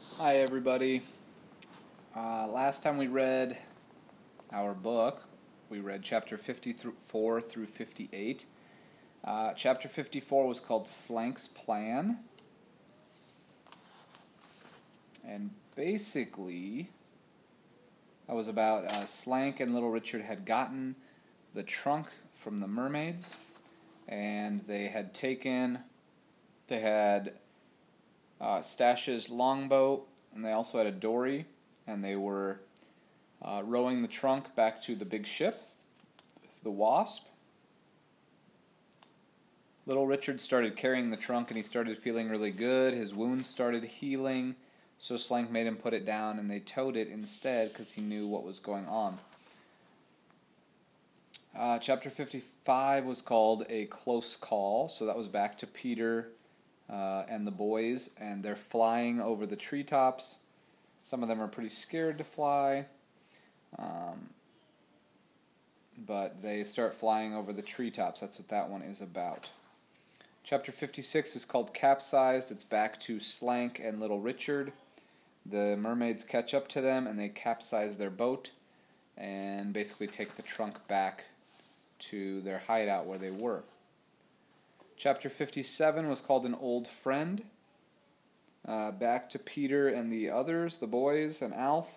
Hi, everybody. Uh, last time we read our book, we read chapter 54 through 58. Uh, chapter 54 was called Slank's Plan. And basically, that was about uh, Slank and Little Richard had gotten the trunk from the mermaids, and they had taken, they had uh, Stash's longboat, and they also had a dory, and they were uh, rowing the trunk back to the big ship, the Wasp. Little Richard started carrying the trunk, and he started feeling really good. His wounds started healing, so Slank made him put it down, and they towed it instead because he knew what was going on. Uh, chapter 55 was called A Close Call, so that was back to Peter uh, and the boys, and they're flying over the treetops. Some of them are pretty scared to fly, um, but they start flying over the treetops. That's what that one is about. Chapter 56 is called Capsized. It's back to Slank and Little Richard. The mermaids catch up to them and they capsize their boat and basically take the trunk back to their hideout where they were. Chapter 57 was called An Old Friend. Uh, back to Peter and the others, the boys and Alf.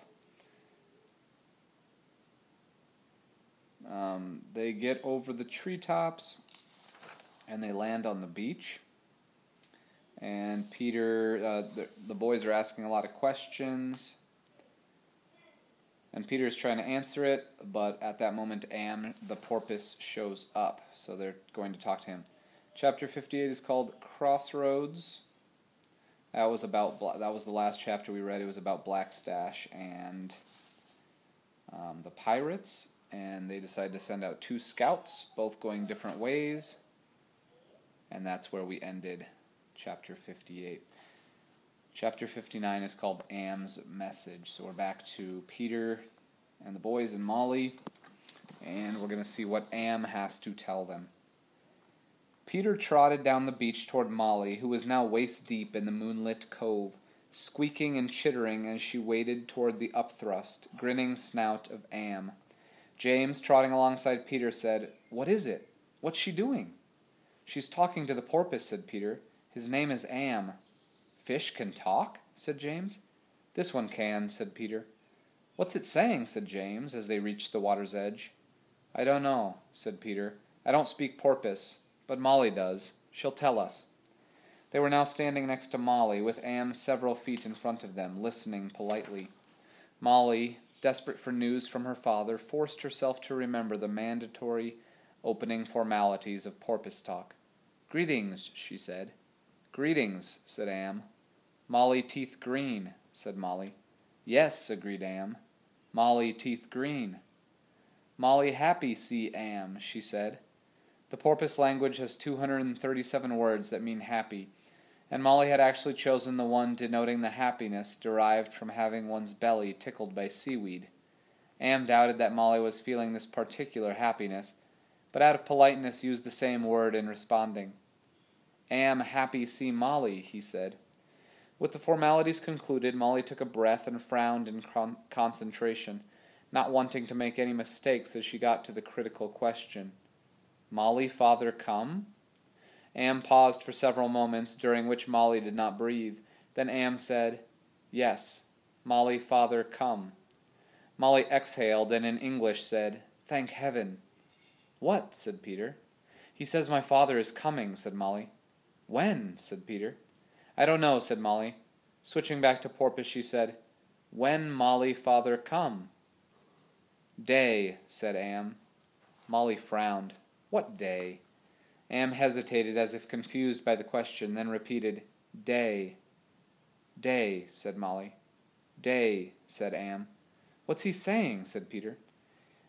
Um, they get over the treetops and they land on the beach. And Peter, uh, the, the boys are asking a lot of questions. And Peter is trying to answer it, but at that moment, Am, the porpoise, shows up. So they're going to talk to him. Chapter 58 is called Crossroads. That was about that was the last chapter we read. It was about Blackstash and um, the pirates, and they decided to send out two scouts, both going different ways, and that's where we ended chapter 58. Chapter 59 is called Am's Message. So we're back to Peter and the boys and Molly, and we're going to see what Am has to tell them. Peter trotted down the beach toward Molly, who was now waist deep in the moonlit cove, squeaking and chittering as she waded toward the upthrust, grinning snout of Am. James, trotting alongside Peter, said, What is it? What's she doing? She's talking to the porpoise, said Peter. His name is Am. Fish can talk? said James. This one can, said Peter. What's it saying? said James, as they reached the water's edge. I don't know, said Peter. I don't speak porpoise. But Molly does. She'll tell us. They were now standing next to Molly, with Am several feet in front of them, listening politely. Molly, desperate for news from her father, forced herself to remember the mandatory opening formalities of porpoise talk. Greetings, she said. Greetings, said Am. Molly teeth green, said Molly. Yes, agreed Am. Molly teeth green. Molly happy see Am, she said. The porpoise language has 237 words that mean happy, and Molly had actually chosen the one denoting the happiness derived from having one's belly tickled by seaweed. Am doubted that Molly was feeling this particular happiness, but out of politeness used the same word in responding. Am happy see Molly, he said. With the formalities concluded, Molly took a breath and frowned in con- concentration, not wanting to make any mistakes as she got to the critical question. Molly, father, come? Am paused for several moments, during which Molly did not breathe. Then Am said, Yes, Molly, father, come. Molly exhaled and in English said, Thank heaven. What? said Peter. He says my father is coming, said Molly. When? said Peter. I don't know, said Molly. Switching back to Porpoise, she said, When, Molly, father, come? Day, said Am. Molly frowned. What day? Am hesitated as if confused by the question, then repeated, Day. Day, said Molly. Day, said Am. What's he saying? said Peter.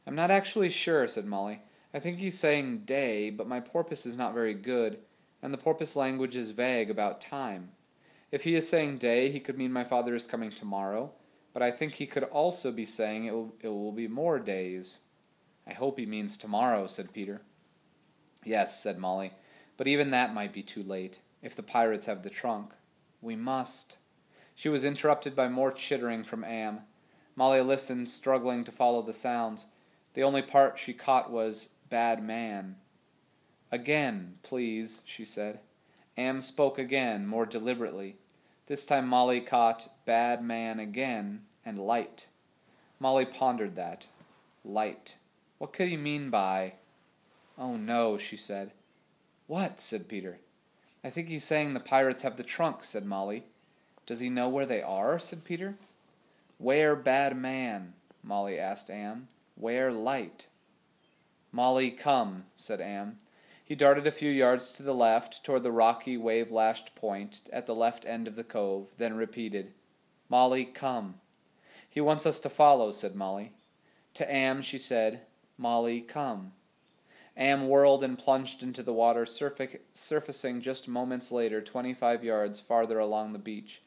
I'm not actually sure, said Molly. I think he's saying day, but my porpoise is not very good, and the porpoise language is vague about time. If he is saying day, he could mean my father is coming tomorrow, but I think he could also be saying it will, it will be more days. I hope he means tomorrow, said Peter. Yes, said Molly, but even that might be too late. If the pirates have the trunk. We must. She was interrupted by more chittering from Am. Molly listened, struggling to follow the sounds. The only part she caught was bad man. Again, please, she said. Am spoke again, more deliberately. This time Molly caught bad man again and light. Molly pondered that. Light. What could he mean by. Oh no, she said. What? said Peter. I think he's saying the pirates have the trunk, said Molly. Does he know where they are? said Peter. Where bad man? Molly asked Am. Where light? Molly, come, said Am. He darted a few yards to the left, toward the rocky, wave lashed point at the left end of the cove, then repeated, Molly, come. He wants us to follow, said Molly. To Am she said, Molly, come. Am whirled and plunged into the water, surfacing just moments later, twenty five yards farther along the beach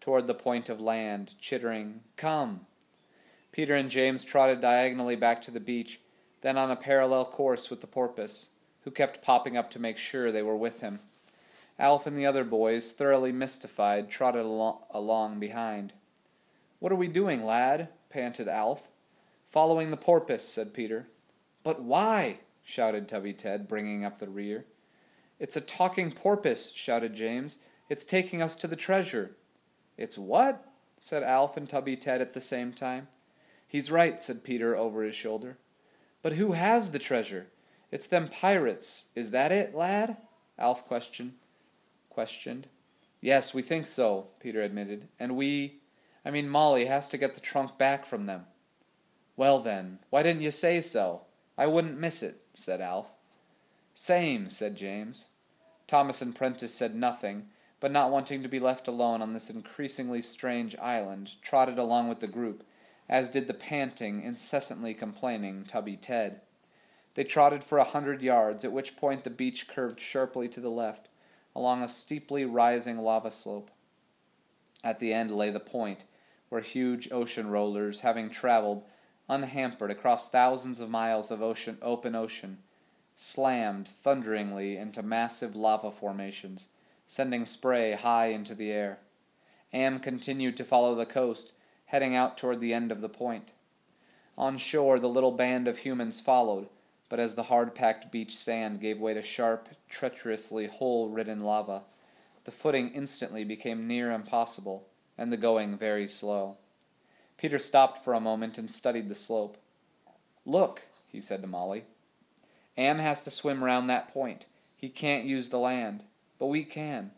toward the point of land, chittering, Come! Peter and James trotted diagonally back to the beach, then on a parallel course with the porpoise, who kept popping up to make sure they were with him. Alf and the other boys, thoroughly mystified, trotted al- along behind. What are we doing, lad? panted Alf. Following the porpoise, said Peter. But why? Shouted Tubby Ted, bringing up the rear. It's a talking porpoise, shouted James. It's taking us to the treasure. It's what? said Alf and Tubby Ted at the same time. He's right, said Peter over his shoulder. But who has the treasure? It's them pirates. Is that it, lad? Alf questioned. Questioned. Yes, we think so, Peter admitted. And we, I mean Molly, has to get the trunk back from them. Well then, why didn't you say so? I wouldn't miss it, said Alf. Same, said James. Thomas and Prentiss said nothing, but not wanting to be left alone on this increasingly strange island, trotted along with the group, as did the panting, incessantly complaining Tubby Ted. They trotted for a hundred yards, at which point the beach curved sharply to the left, along a steeply rising lava slope. At the end lay the point, where huge ocean rollers, having traveled, unhampered, across thousands of miles of ocean, open ocean, slammed thunderingly into massive lava formations, sending spray high into the air. Am continued to follow the coast, heading out toward the end of the point. On shore, the little band of humans followed, but as the hard packed beach sand gave way to sharp, treacherously hole ridden lava, the footing instantly became near impossible, and the going very slow. Peter stopped for a moment and studied the slope. Look, he said to Molly. Am has to swim round that point. He can't use the land. But we can.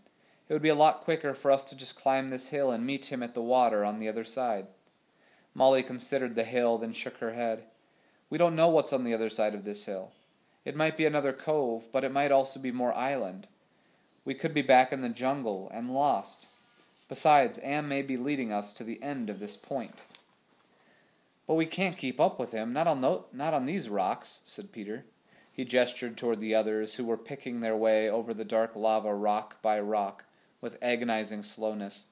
It would be a lot quicker for us to just climb this hill and meet him at the water on the other side. Molly considered the hill, then shook her head. We don't know what's on the other side of this hill. It might be another cove, but it might also be more island. We could be back in the jungle and lost. Besides, Am may be leading us to the end of this point. But we can't keep up with him, not on, no, not on these rocks, said Peter. He gestured toward the others, who were picking their way over the dark lava rock by rock with agonizing slowness.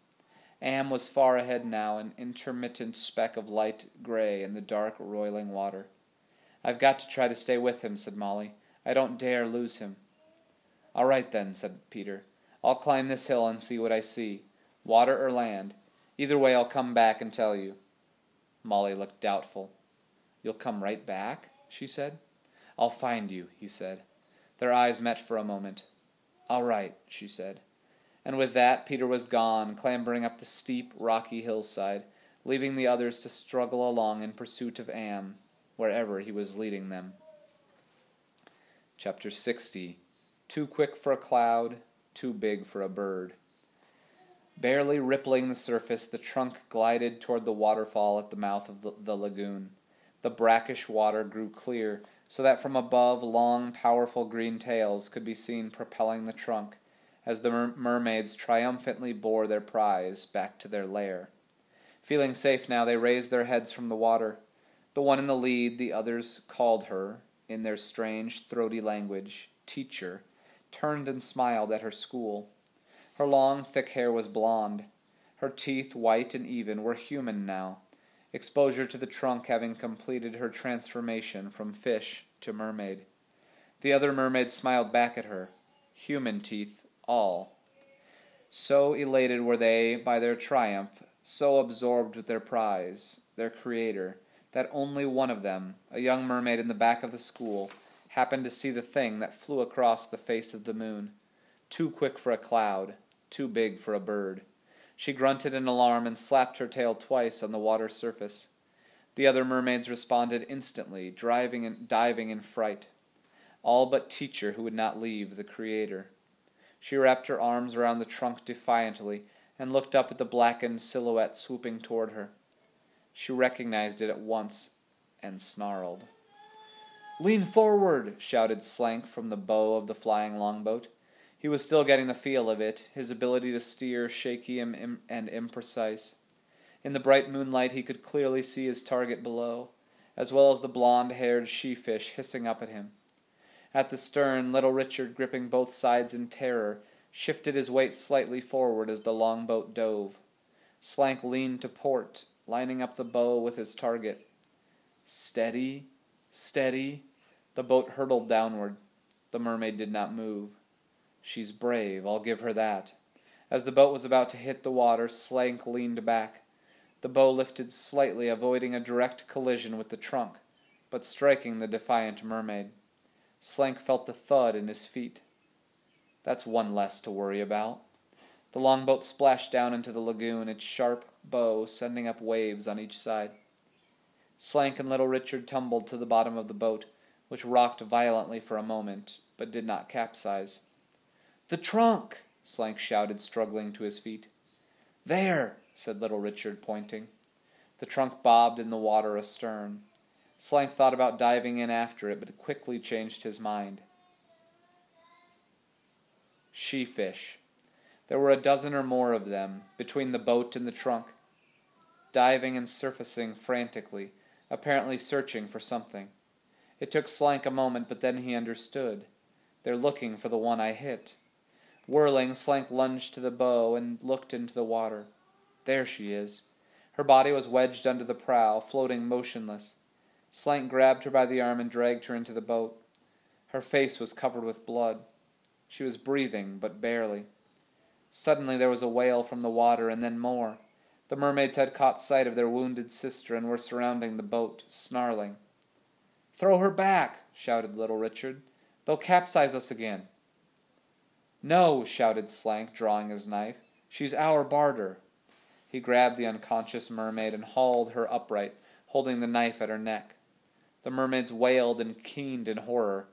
Am was far ahead now, an intermittent speck of light gray in the dark, roiling water. I've got to try to stay with him, said Molly. I don't dare lose him. All right, then, said Peter. I'll climb this hill and see what I see, water or land. Either way, I'll come back and tell you. Molly looked doubtful. You'll come right back? she said. I'll find you, he said. Their eyes met for a moment. All right, she said. And with that, Peter was gone, clambering up the steep, rocky hillside, leaving the others to struggle along in pursuit of Am, wherever he was leading them. Chapter 60 Too quick for a cloud, too big for a bird. Barely rippling the surface, the trunk glided toward the waterfall at the mouth of the, the lagoon. The brackish water grew clear, so that from above long, powerful green tails could be seen propelling the trunk, as the mer- mermaids triumphantly bore their prize back to their lair. Feeling safe now, they raised their heads from the water. The one in the lead, the others called her, in their strange, throaty language, teacher, turned and smiled at her school. Her long, thick hair was blonde. Her teeth, white and even, were human now exposure to the trunk having completed her transformation from fish to mermaid. The other mermaid smiled back at her, human teeth, all. So elated were they by their triumph, so absorbed with their prize, their creator, that only one of them, a young mermaid in the back of the school, happened to see the thing that flew across the face of the moon. Too quick for a cloud, too big for a bird. She grunted in alarm and slapped her tail twice on the water surface. The other mermaids responded instantly, driving and diving in fright. All but Teacher, who would not leave the Creator. She wrapped her arms around the trunk defiantly and looked up at the blackened silhouette swooping toward her. She recognized it at once and snarled. Lean forward! shouted Slank from the bow of the flying longboat. He was still getting the feel of it, his ability to steer shaky and, imprecise. In the bright moonlight he could clearly see his target below, as well as the blond-haired she-fish hissing up at him. At the stern, little Richard, gripping both sides in terror, shifted his weight slightly forward as the longboat dove. Slank leaned to port, lining up the bow with his target. Steady, steady. The boat hurtled downward. The mermaid did not move. She's brave, I'll give her that. As the boat was about to hit the water, Slank leaned back. The bow lifted slightly, avoiding a direct collision with the trunk, but striking the defiant mermaid. Slank felt the thud in his feet. That's one less to worry about. The longboat splashed down into the lagoon, its sharp bow sending up waves on each side. Slank and little Richard tumbled to the bottom of the boat, which rocked violently for a moment, but did not capsize. The trunk! Slank shouted, struggling to his feet. There! said little Richard, pointing. The trunk bobbed in the water astern. Slank thought about diving in after it, but quickly changed his mind. She-fish. There were a dozen or more of them, between the boat and the trunk, diving and surfacing frantically, apparently searching for something. It took Slank a moment, but then he understood. They're looking for the one I hit. Whirling, Slank lunged to the bow and looked into the water. There she is. Her body was wedged under the prow, floating motionless. Slank grabbed her by the arm and dragged her into the boat. Her face was covered with blood. She was breathing, but barely. Suddenly there was a wail from the water, and then more. The mermaids had caught sight of their wounded sister and were surrounding the boat, snarling. Throw her back! shouted little Richard. They'll capsize us again. No! shouted Slank, drawing his knife. She's our barter. He grabbed the unconscious mermaid and hauled her upright, holding the knife at her neck. The mermaids wailed and keened in horror.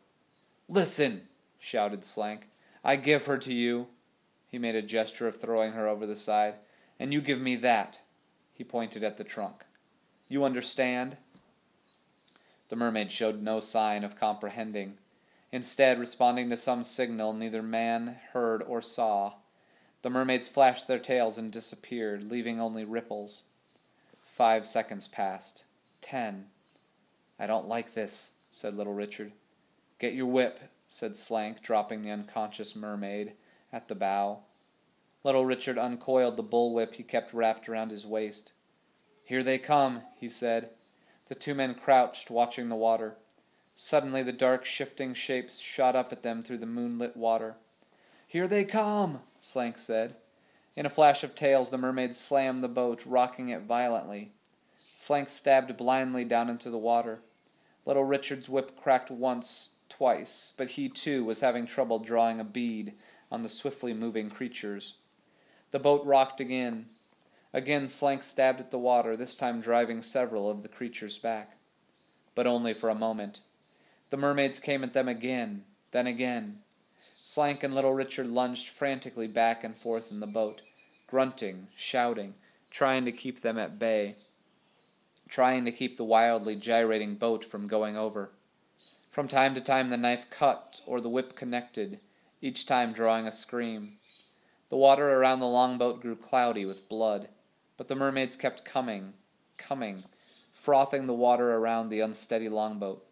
Listen, shouted Slank. I give her to you. He made a gesture of throwing her over the side. And you give me that. He pointed at the trunk. You understand? The mermaid showed no sign of comprehending. Instead, responding to some signal neither man heard or saw, the mermaids flashed their tails and disappeared, leaving only ripples. Five seconds passed. Ten. I don't like this, said little Richard. Get your whip, said Slank, dropping the unconscious mermaid at the bow. Little Richard uncoiled the bullwhip he kept wrapped around his waist. Here they come, he said. The two men crouched, watching the water. Suddenly the dark, shifting shapes shot up at them through the moonlit water. Here they come, Slank said. In a flash of tails, the mermaids slammed the boat, rocking it violently. Slank stabbed blindly down into the water. Little Richard's whip cracked once, twice, but he too was having trouble drawing a bead on the swiftly moving creatures. The boat rocked again. Again Slank stabbed at the water, this time driving several of the creatures back. But only for a moment. The mermaids came at them again, then again. Slank and little Richard lunged frantically back and forth in the boat, grunting, shouting, trying to keep them at bay trying to keep the wildly gyrating boat from going over. From time to time the knife cut or the whip connected, each time drawing a scream. The water around the longboat grew cloudy with blood, but the mermaids kept coming, coming, frothing the water around the unsteady longboat.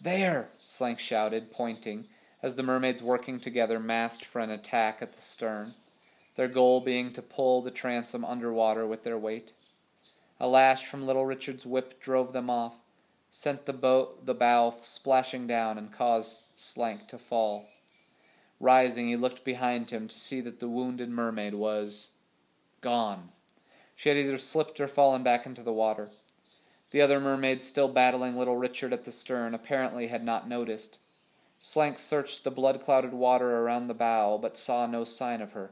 There! Slank shouted, pointing, as the mermaids working together massed for an attack at the stern, their goal being to pull the transom under water with their weight. A lash from little Richard's whip drove them off, sent the boat the bow splashing down, and caused Slank to fall. Rising, he looked behind him to see that the wounded mermaid was gone. She had either slipped or fallen back into the water. The other mermaids, still battling little Richard at the stern, apparently had not noticed. Slank searched the blood clouded water around the bow, but saw no sign of her.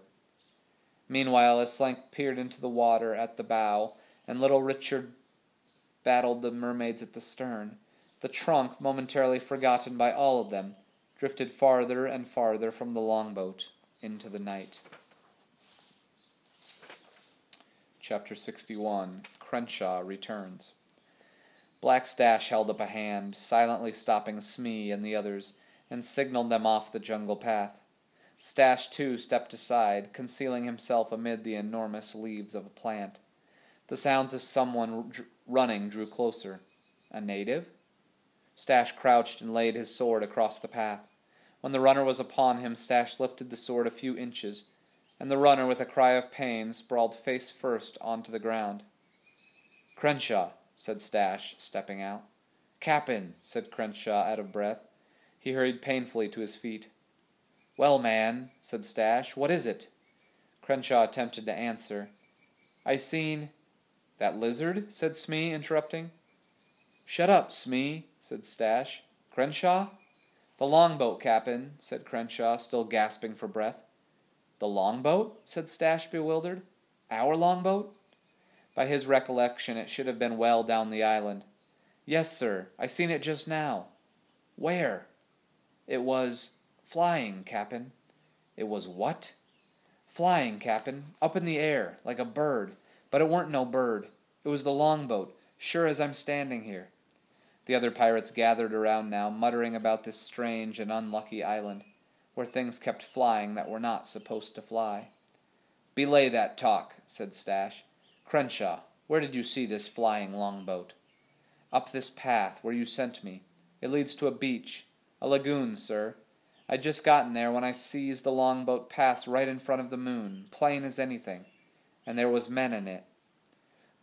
Meanwhile, as Slank peered into the water at the bow, and little Richard battled the mermaids at the stern, the trunk, momentarily forgotten by all of them, drifted farther and farther from the longboat into the night. Chapter 61 Crenshaw Returns. Black Stash held up a hand, silently stopping Smee and the others, and signaled them off the jungle path. Stash, too, stepped aside, concealing himself amid the enormous leaves of a plant. The sounds of someone running drew closer. A native? Stash crouched and laid his sword across the path. When the runner was upon him, Stash lifted the sword a few inches, and the runner, with a cry of pain, sprawled face first onto the ground. Crenshaw, said Stash, stepping out. Cap'n, said Crenshaw, out of breath. He hurried painfully to his feet. Well, man, said Stash, what is it? Crenshaw attempted to answer. I seen. That lizard? said Smee, interrupting. Shut up, Smee, said Stash. Crenshaw? The longboat, Cap'n, said Crenshaw, still gasping for breath. The longboat? said Stash, bewildered. Our longboat? By his recollection, it should have been well down the island. Yes, sir, I seen it just now. Where? It was flying, Cap'n. It was what? Flying, Cap'n, up in the air, like a bird. But it weren't no bird. It was the longboat, sure as I'm standing here. The other pirates gathered around now, muttering about this strange and unlucky island, where things kept flying that were not supposed to fly. Belay that talk, said Stash. Crenshaw, where did you see this flying longboat? Up this path, where you sent me. It leads to a beach. A lagoon, sir. I'd just gotten there when I sees the longboat pass right in front of the moon, plain as anything, and there was men in it.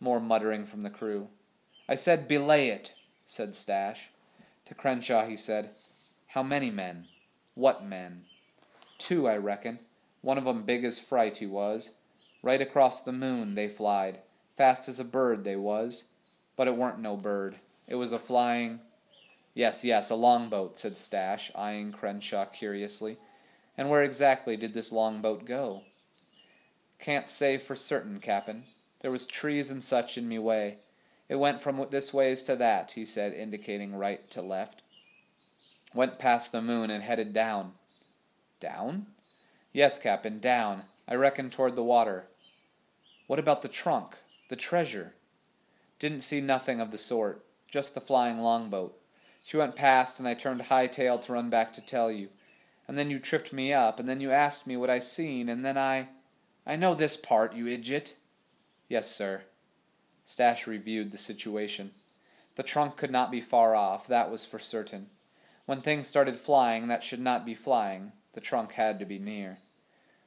More muttering from the crew. I said, belay it, said Stash. To Crenshaw he said, How many men? What men? Two, I reckon. One of 'em big as fright he was. Right across the moon they flied, fast as a bird they was. But it weren't no bird. It was a flying Yes, yes, a longboat, said Stash, eyeing Crenshaw curiously. And where exactly did this longboat go? Can't say for certain, Cap'n. There was trees and such in me way. It went from this ways to that, he said, indicating right to left. Went past the moon and headed down. Down? Yes, Cap'n, down. I reckon toward the water. What about the trunk? The treasure? Didn't see nothing of the sort. Just the flying longboat. She went past, and I turned high tail to run back to tell you. And then you tripped me up, and then you asked me what I seen, and then I. I know this part, you idiot. Yes, sir. Stash reviewed the situation. The trunk could not be far off, that was for certain. When things started flying that should not be flying, the trunk had to be near.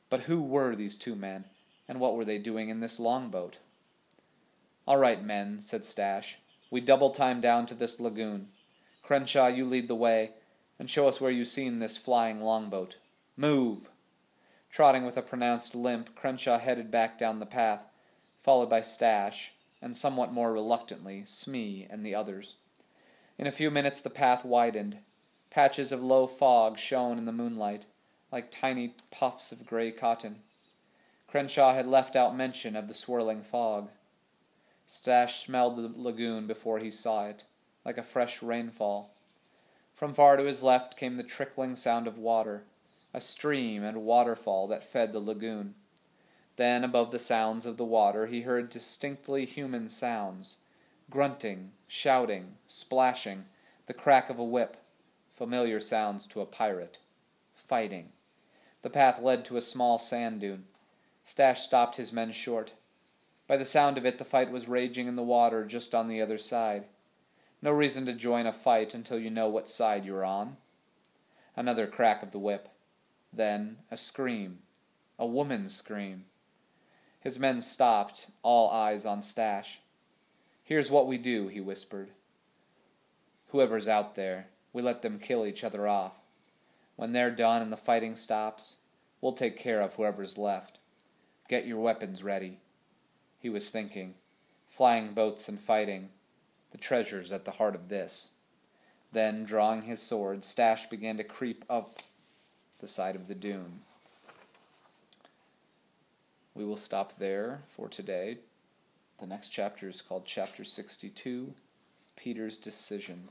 But who were these two men, and what were they doing in this longboat? All right, men, said Stash. We double time down to this lagoon. Crenshaw, you lead the way, and show us where you seen this flying longboat. Move! Trotting with a pronounced limp, Crenshaw headed back down the path, followed by Stash, and somewhat more reluctantly, Smee and the others. In a few minutes the path widened. Patches of low fog shone in the moonlight, like tiny puffs of gray cotton. Crenshaw had left out mention of the swirling fog. Stash smelled the lagoon before he saw it like a fresh rainfall. From far to his left came the trickling sound of water, a stream and waterfall that fed the lagoon. Then, above the sounds of the water, he heard distinctly human sounds grunting, shouting, splashing, the crack of a whip, familiar sounds to a pirate, fighting. The path led to a small sand dune. Stash stopped his men short. By the sound of it, the fight was raging in the water just on the other side. No reason to join a fight until you know what side you're on. Another crack of the whip. Then a scream. A woman's scream. His men stopped, all eyes on Stash. Here's what we do, he whispered. Whoever's out there, we let them kill each other off. When they're done and the fighting stops, we'll take care of whoever's left. Get your weapons ready. He was thinking. Flying boats and fighting. The treasure's at the heart of this. Then, drawing his sword, Stash began to creep up the side of the dune. We will stop there for today. The next chapter is called Chapter 62 Peter's Decision.